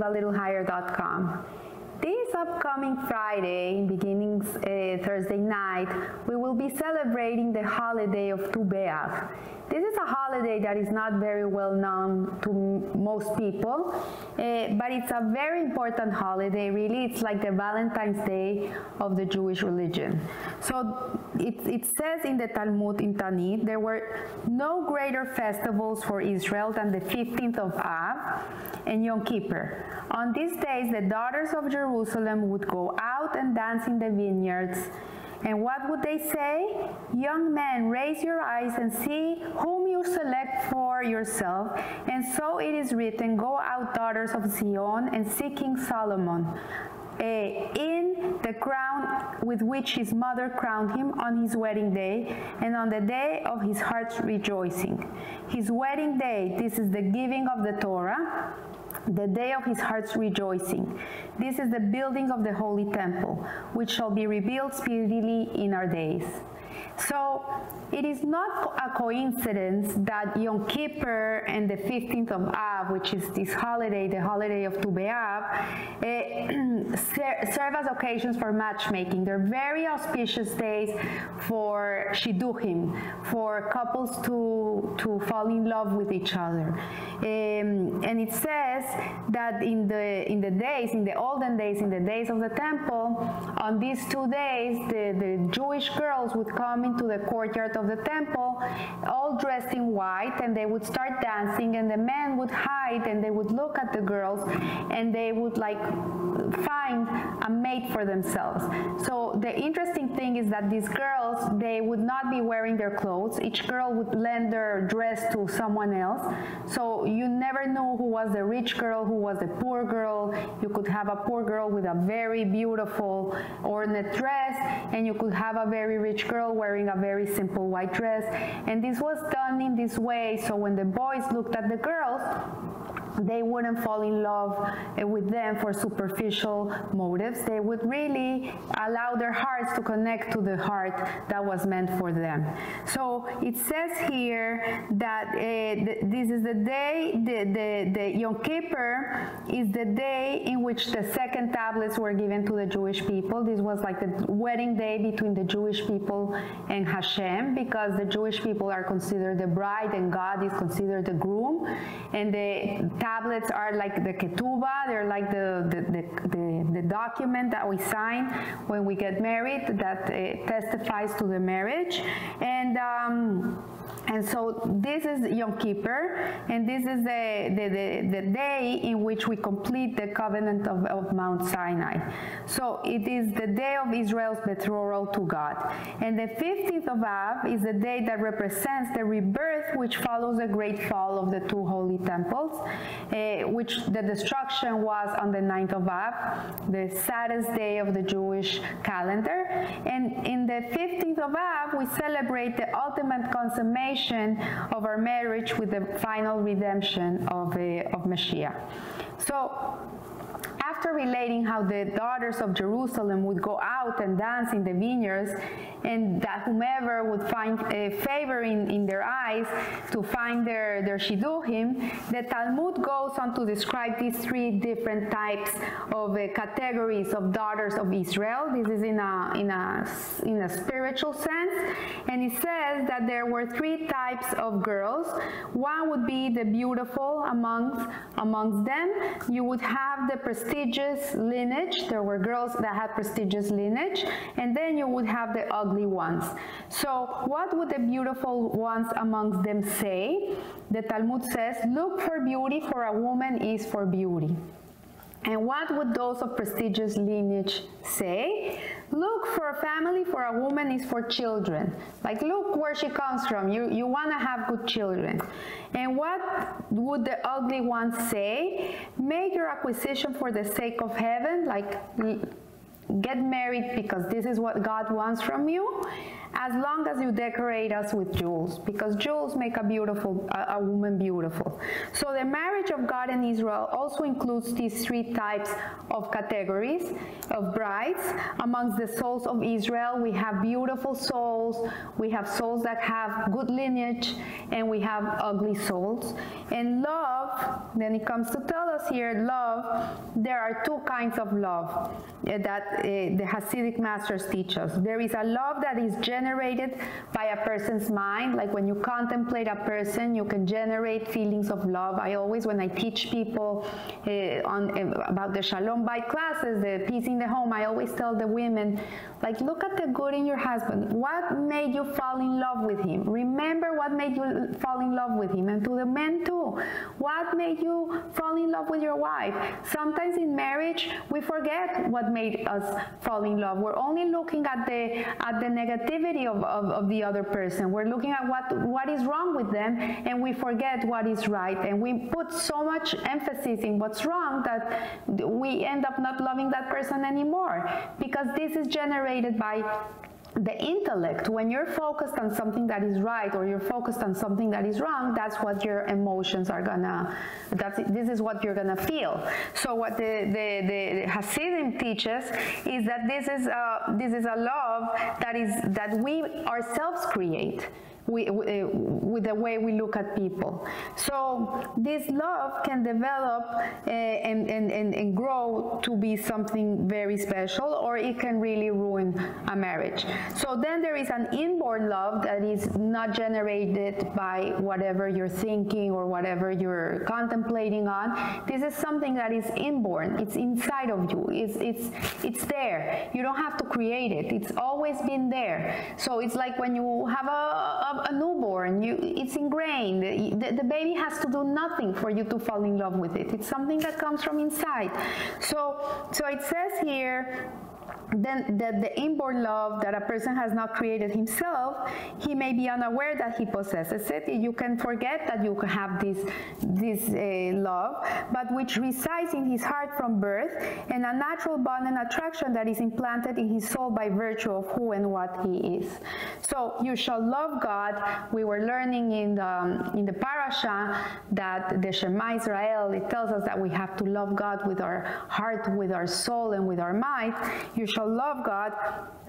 livealittlehigher.com. This upcoming Friday, beginning uh, Thursday night, we will be celebrating the holiday of Tu B'Av. This is a holiday that is not very well known to most people, uh, but it's a very important holiday, really. It's like the Valentine's Day of the Jewish religion. So it, it says in the Talmud in Ta'anit, there were no greater festivals for Israel than the 15th of Av and Yom Kippur. On these days, the daughters of Jerusalem would go out and dance in the vineyards and what would they say? Young men, raise your eyes and see whom you select for yourself. And so it is written, Go out, daughters of Zion, and seek King Solomon. Uh, in the crown with which his mother crowned him on his wedding day and on the day of his heart's rejoicing. His wedding day, this is the giving of the Torah the day of his heart's rejoicing. This is the building of the holy temple, which shall be rebuilt speedily in our days. So it is not a coincidence that Yom Kippur and the 15th of Av, which is this holiday, the holiday of Tu B'Av, eh, serve as occasions for matchmaking. They're very auspicious days for shidduchim, for couples to, to fall in love with each other. Um, and it says that in the, in the days, in the olden days, in the days of the temple, on these two days, the, the Jewish girls would come into the courtyard of the temple, all dressed in white, and they would start dancing, and the men would hide and they would look at the girls and they would like find a mate for themselves. So the interesting thing is that these girls, they would not be wearing their clothes. Each girl would lend their dress to someone else. So you never knew who was the rich girl, who was the poor girl. You could have a poor girl with a very beautiful ornate dress, and you could have a very rich girl wearing a very simple white dress. And this was done in this way, so when the boys looked at the girls, they wouldn't fall in love eh, with them for superficial motives. They would really allow their hearts to connect to the heart that was meant for them. So it says here that uh, th this is the day, the, the, the Yom Kippur is the day in which the second tablets were given to the Jewish people. This was like the wedding day between the Jewish people and Hashem because the Jewish people are considered the bride and God is considered the groom. And the tablets are like the ketubah, they're like the, the, the, the, the document that we sign when we get married that uh, testifies to the marriage. And um, and so this is Yom Kippur, and this is the, the, the, the day in which we complete the covenant of, of, Mount Sinai. So it is the day of Israel's betrothal to God. And the 15th of Av is the day that represents the rebirth which follows the great fall of the two holy temples, uh, which the destruction was on the 9th of Av, the saddest day of the Jewish calendar. And in the 15th of Av, we celebrate the ultimate consummation of our marriage with the final redemption of, uh, of Mashiach. So after relating how the daughters of Jerusalem would go out and dance in the vineyards, and that whomever would find a favor in, in their eyes to find their, their shidduchim, the Talmud goes on to describe these three different types of uh, categories of daughters of Israel. This is in a, in, a, in a spiritual sense, and it says that there were three types of girls. One would be the beautiful amongst, amongst them. You would have the prestigious lineage. There were girls that had prestigious lineage, and then you would have the ugly ugly ones. So what would the beautiful ones amongst them say? The Talmud says, look for beauty for a woman is for beauty. And what would those of prestigious lineage say? Look for a family, for a woman is for children. Like, look where she comes from. You, you want to have good children. And what would the ugly ones say? Make your acquisition for the sake of heaven. Like, get married because this is what God wants from you. As long as you decorate us with jewels, because jewels make a beautiful, a, a woman beautiful. So the marriage of God and Israel also includes these three types of categories of brides. Amongst the souls of Israel, we have beautiful souls, we have souls that have good lineage, and we have ugly souls. And love, then it comes to tell us here, love, there are two kinds of love eh, that uh, the Hasidic masters teach us. There is a love that is generated by a person's mind, like when you contemplate a person, you can generate feelings of love. I always, when I teach people uh, on uh, about the Shalom Bayit classes, the peace in the home, I always tell the women, like, look at the good in your husband. What made you fall in love with him? Remember what made you fall in love with him. And to the men too, what made you fall in love with your wife? Sometimes in marriage, we forget what made us fall in love. We're only looking at the at the negativity of, of, of the other person. We're looking at what what is wrong with them, and we forget what is right. And we put so much emphasis in what's wrong that we end up not loving that person anymore because this is generated by the intellect, when you're focused on something that is right or you're focused on something that is wrong, that's what your emotions are gonna, that's, this is what you're gonna feel. So what the, the, the Hasidim teaches is that this is, a, this is a love that is, that we ourselves create we, uh, with the way we look at people. So this love can develop uh, and, and, and, and grow to be something very special, or it can really ruin a marriage. So then there is an inborn love that is not generated by whatever you're thinking or whatever you're contemplating on. This is something that is inborn. It's inside of you. It's, it's, it's there. You don't have to create it. It's always been there. So it's like when you have a, a a newborn, you, it's ingrained. The, the, baby has to do nothing for you to fall in love with it. It's something that comes from inside. So, so it says here, then the, the inborn love that a person has not created himself, he may be unaware that he possesses it. You can forget that you have this, this uh, love, but which resides in his heart from birth, and a natural bond and attraction that is implanted in his soul by virtue of who and what he is. So you shall love God. We were learning in the, um, in the parasha that the Shema Israel, it tells us that we have to love God with our heart, with our soul, and with our mind. You shall shall love God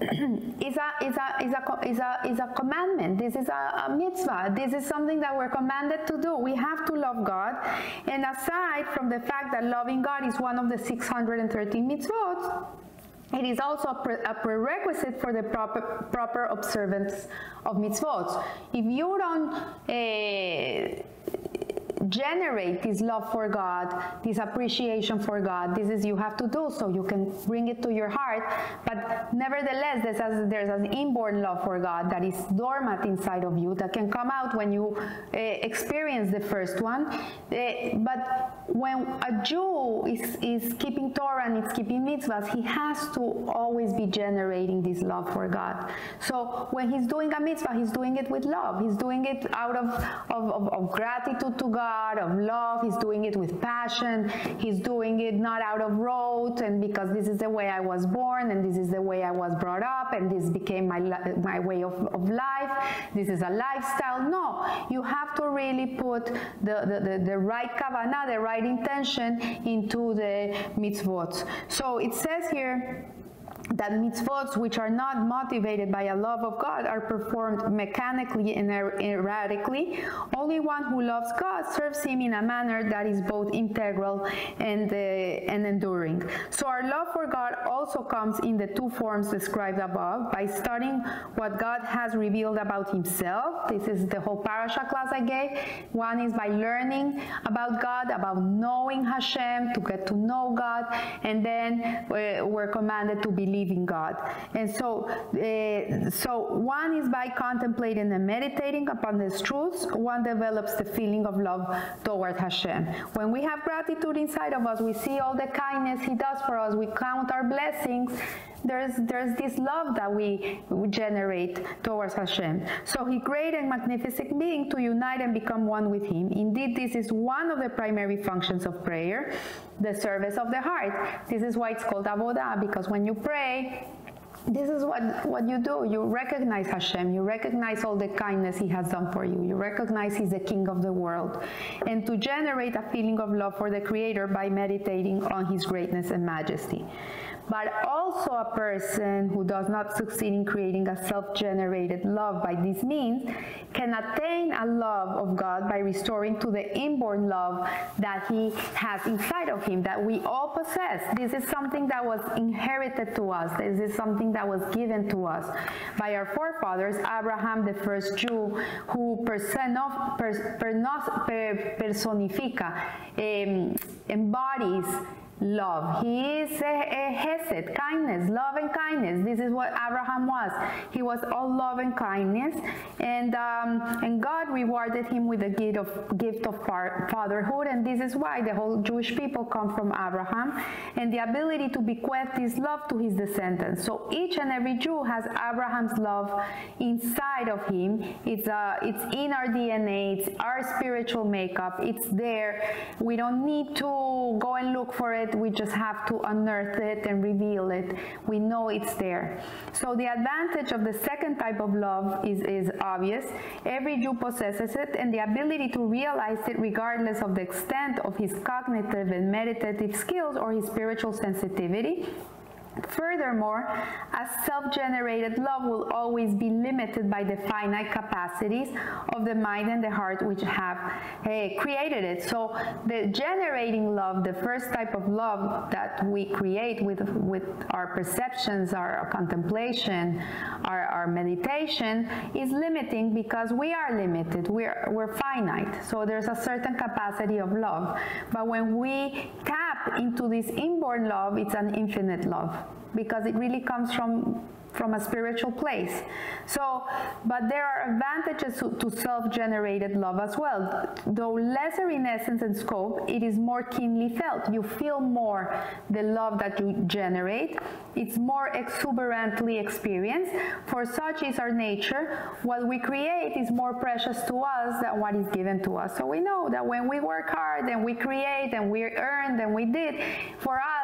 is a, is a, is a, is a, is a commandment. This is a, a mitzvah. This is something that we're commanded to do. We have to love God. And aside from the fact that loving God is one of the 613 mitzvot, it is also a, pre a, prerequisite for the proper, proper observance of mitzvot. If you don't uh, generate this love for God, this appreciation for God. This is you have to do so you can bring it to your heart. But nevertheless, there's, there's an inborn love for God that is dormant inside of you that can come out when you uh, experience the first one. Uh, but when a Jew is, is keeping Torah and is keeping mitzvahs, he has to always be generating this love for God. So when he's doing a mitzvah, he's doing it with love. He's doing it out of, of, of, of gratitude to God God, of love. He's doing it with passion. He's doing it not out of rote and because this is the way I was born and this is the way I was brought up and this became my, my way of, of life. This is a lifestyle. No, you have to really put the, the, the, the right kavanah, the right intention into the mitzvot. So it says here, that mitzvot which are not motivated by a love of God are performed mechanically and er-, erratically. Only one who loves God serves him in a manner that is both integral and, uh, and enduring. So our love for God also comes in the two forms described above by studying what God has revealed about himself. This is the whole parasha class I gave. One is by learning about God, about knowing Hashem, to get to know God, and then uh, we're commanded to believe believing God. And so, uh, so one is by contemplating and meditating upon these truths, one develops the feeling of love toward Hashem. When we have gratitude inside of us, we see all the kindness He does for us, we count our blessings, there's, there's this love that we, generate towards Hashem. So He great and magnificent being to unite and become one with Him. Indeed, this is one of the primary functions of prayer, the service of the heart. This is why it's called avodah, because when you pray, this is what, what you do. You recognize Hashem. You recognize all the kindness He has done for you. You recognize He's the King of the world. And to generate a feeling of love for the Creator by meditating on His greatness and majesty but also a person who does not succeed in creating a self-generated love by this means can attain a love of God by restoring to the inborn love that he has inside of him that we all possess. This is something that was inherited to us. This is something that was given to us by our forefathers, Abraham, the first Jew, who personifica, um, embodies love. He is hesed, kindness, love and kindness. This is what Abraham was. He was all love and kindness, and um, and God rewarded him with the gift of gift of fatherhood, and this is why the whole Jewish people come from Abraham, and the ability to bequeath this love to his descendants. So each and every Jew has Abraham's love inside of him. It's uh, it's in our DNA. It's our spiritual makeup. It's there. We don't need to go and look for it we just have to unearth it and reveal it. We know it's there. So the advantage of the second type of love is, is obvious. Every Jew possesses it and the ability to realize it regardless of the extent of his cognitive and meditative skills or his spiritual sensitivity Furthermore, a self-generated love will always be limited by the finite capacities of the mind and the heart which have uh, created it. So the generating love, the first type of love that we create with, with our perceptions, our, contemplation, our, our meditation is limiting because we are limited, we're, we're finite. So there's a certain capacity of love. But when we into this inborn love, it's an infinite love because it really comes from from a spiritual place. So, but there are advantages to, self-generated love as well. Though lesser in essence and scope, it is more keenly felt. You feel more the love that you generate. It's more exuberantly experienced. For such is our nature. What we create is more precious to us than what is given to us. So we know that when we work hard and we create and we earn and we did, for us,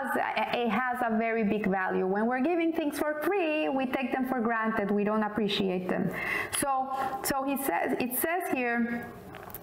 it has a very big value. When we're giving things for free, we take them for granted. We don't appreciate them. So, so he says, it says here,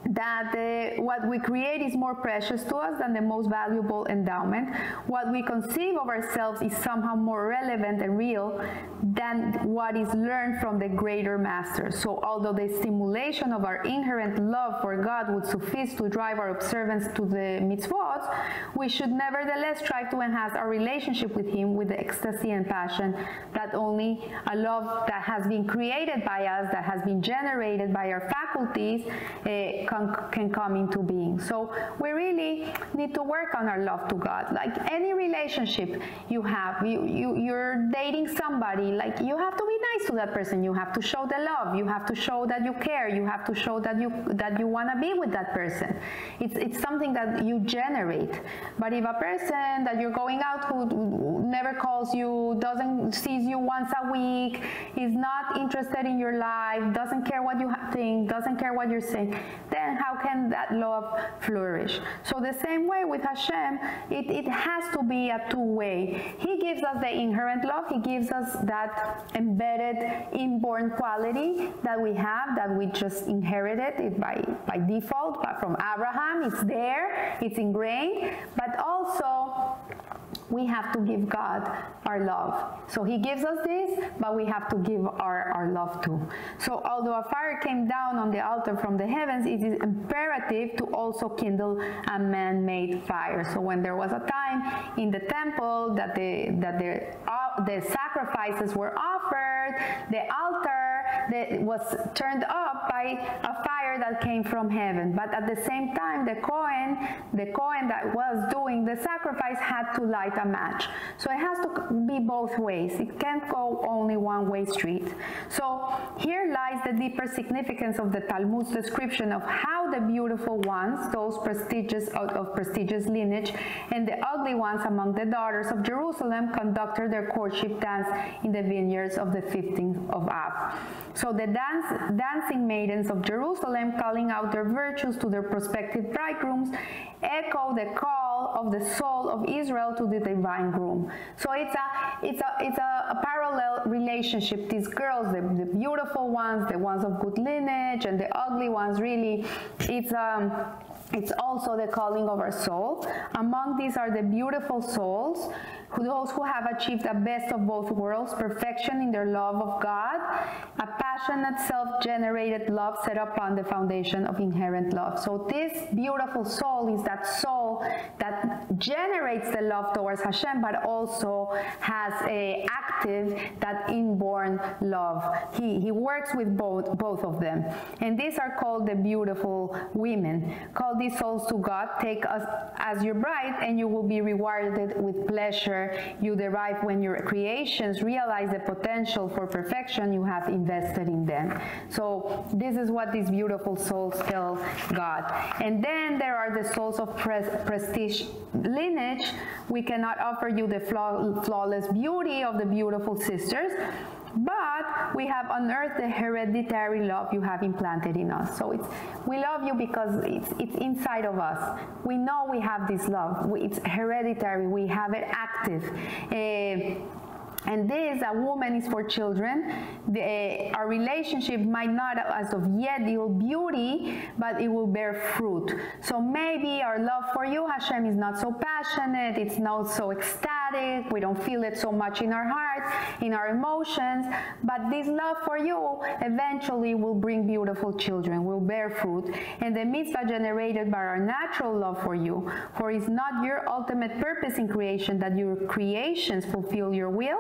that the, what we create is more precious to us than the most valuable endowment. What we conceive of ourselves is somehow more relevant and real than what is learned from the greater master. So although the stimulation of our inherent love for God would suffice to drive our observance to the mitzvot, we should nevertheless try to enhance our relationship with Him with the ecstasy and passion that only a love that has been created by us, that has been generated by our faculties, uh, can, can come into being. So we really need to work on our love to God. Like any relationship you have, you, you, you're dating somebody, like you have to be nice to that person. You have to show the love. You have to show that you care. You have to show that you that you want to be with that person. It's, it's something that you generate. But if a person that you're going out who never calls you, doesn't sees you once a week, is not interested in your life, doesn't care what you think, doesn't care what you're saying, then then how can that love flourish? So the same way with Hashem, it, it has to be a two-way. He gives us the inherent love. He gives us that embedded inborn quality that we have, that we just inherited it by, by default but from Abraham. It's there, it's ingrained, but also we have to give God our love. So he gives us this, but we have to give our, our love too. So although a fire came down on the altar from the heavens, it is imperative to also kindle a man-made fire. So when there was a time in the temple that the, that the, uh, the sacrifices were offered, the altar that was turned up by a fire that came from heaven. But at the same time, the Kohen, the Kohen that was doing the sacrifice had to light a match. So it has to be both ways. It can't go only one way street. So here lies the deeper significance of the Talmud's description of how the beautiful ones, those prestigious out of prestigious lineage, and the ugly ones among the daughters of Jerusalem conducted their courtship dance in the vineyards of the 15th of Av. So the dance, dancing maidens of Jerusalem calling out their virtues to their prospective bridegrooms echo the call of the soul of Israel to the divine groom. So it's a, it's a, it's a, a parallel relationship. These girls, the, the beautiful ones, the ones of good lineage, and the ugly ones, really, it's um, it's also the calling of our soul. Among these are the beautiful souls those who have achieved the best of both worlds, perfection in their love of God, a passionate self-generated love set upon the foundation of inherent love. So this beautiful soul is that soul that generates the love towards Hashem, but also has a active, that inborn love. He, he works with both, both of them. And these are called the beautiful women. Call these souls to God, take us as your bride, and you will be rewarded with pleasure you derive when your creations realize the potential for perfection you have invested in them. So this is what these beautiful souls tell God. And then there are the souls of pres prestige lineage. We cannot offer you the flaw flawless beauty of the beautiful sisters, but we have unearthed the hereditary love you have implanted in us. So it's we love you because it's it's inside of us. We know we have this love. We, it's hereditary. We have it active. Uh, and this, a woman is for children. The, uh, our relationship might not, as of yet, yield beauty, but it will bear fruit. So maybe our love for you, Hashem, is not so passionate, it's not so ecstatic, we don't feel it so much in our hearts, in our emotions, but this love for you eventually will bring beautiful children, will bear fruit. And the mitzvah generated by our natural love for you, for it's not your ultimate purpose in creation that your creations fulfill your will,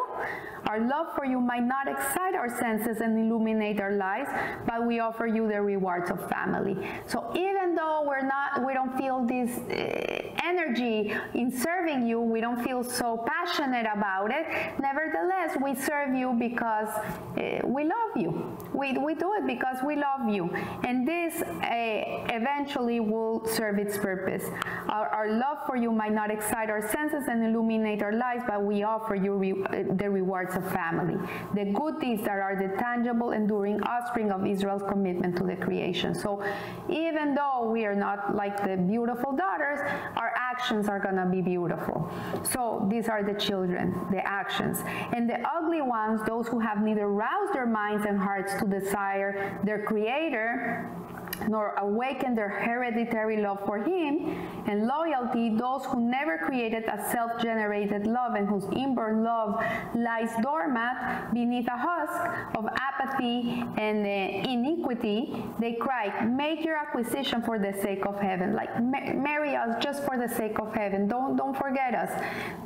our love for you might not excite our senses and illuminate our lives, but we offer you the rewards of family. So even though we're not, we don't feel this uh, energy in serving you, we don't feel so passionate about it. Nevertheless, we serve you because uh, we love you. We, we do it because we love you. And this uh, eventually will serve its purpose. Our, our, love for you might not excite our senses and illuminate our lives, but we offer you re the rewards of family, the good that are the tangible, enduring offspring of Israel's commitment to the creation. So even though we are not like the beautiful daughters, our actions are going to be beautiful. So these are the children, the actions. And the ugly ones, those who have neither roused their minds and hearts to desire their creator, nor awaken their hereditary love for him and loyalty those who never created a self-generated love and whose inborn love lies dormant beneath a husk of apathy and uh, iniquity they cry make your acquisition for the sake of heaven. Like marry us just for the sake of heaven. Don't don't forget us.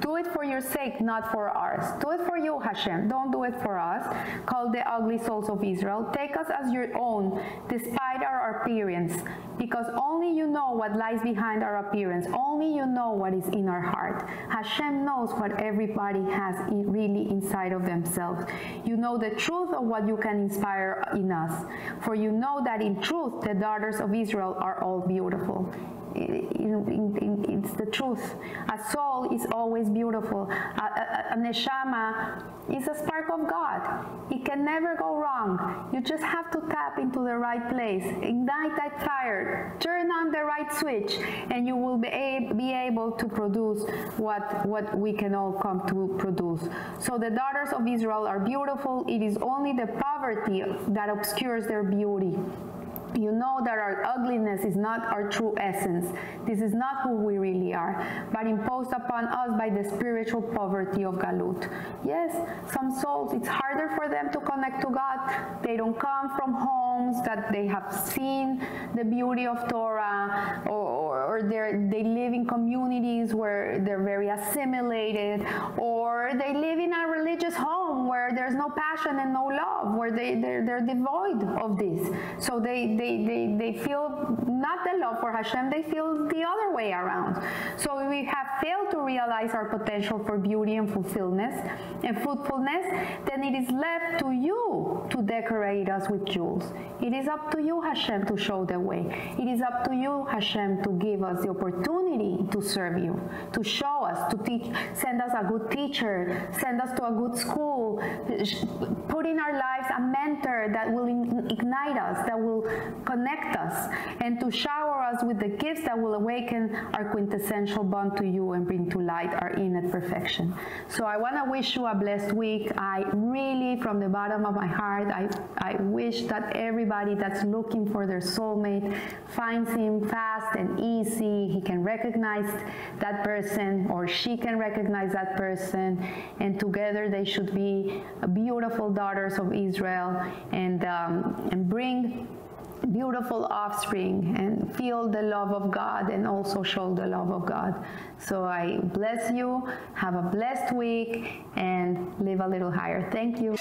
Do it for your sake not for ours. Do it for you hashem. Don't do it for us. Call the ugly souls of israel. Take us as your own despite our appearance because only you know what lies behind our appearance. Only you know what is in our heart. Hashem knows what everybody has really inside of themselves. You know the truth of what you can inspire in us. For you know that in truth, the daughters of Israel are all beautiful it's the truth. A soul is always beautiful. A, a, a, neshama is a spark of God. It can never go wrong. You just have to tap into the right place, ignite that fire, turn on the right switch, and you will be, be able to produce what, what we can all come to produce. So the daughters of Israel are beautiful. It is only the poverty that obscures their beauty you know that our ugliness is not our true essence. This is not who we really are, but imposed upon us by the spiritual poverty of Galut. Yes, some souls, it's harder for them to connect to God. They don't come from homes that they have seen the beauty of Torah, or, or, they live in communities where they're very assimilated, or they live in a religious home where there's no passion and no love, where they, they're, they're devoid of this. So they, they, they, they feel not the love for Hashem, they feel the other way around. So we have failed to realize our potential for beauty and fulfillment and fruitfulness, then it is left to you to decorate us with jewels. It is up to you, Hashem, to show the way. It is up to you, Hashem, to give us the opportunity to serve you, to show us, to teach, send us a good teacher, send us to a good school, put in our lives a mentor that will ignite us, that will connect us and to shower us with the gifts that will awaken our quintessential bond to you and bring to light our innate perfection. So I want to wish you a blessed week. I really, from the bottom of my heart, I, I wish that everybody that's looking for their soulmate finds him fast and easy. He can recognize that person or she can recognize that person, and together they should be beautiful daughters of Israel and, um, and bring beautiful offspring and feel the love of God and also show the love of God. So I bless you. Have a blessed week and live a little higher. Thank you.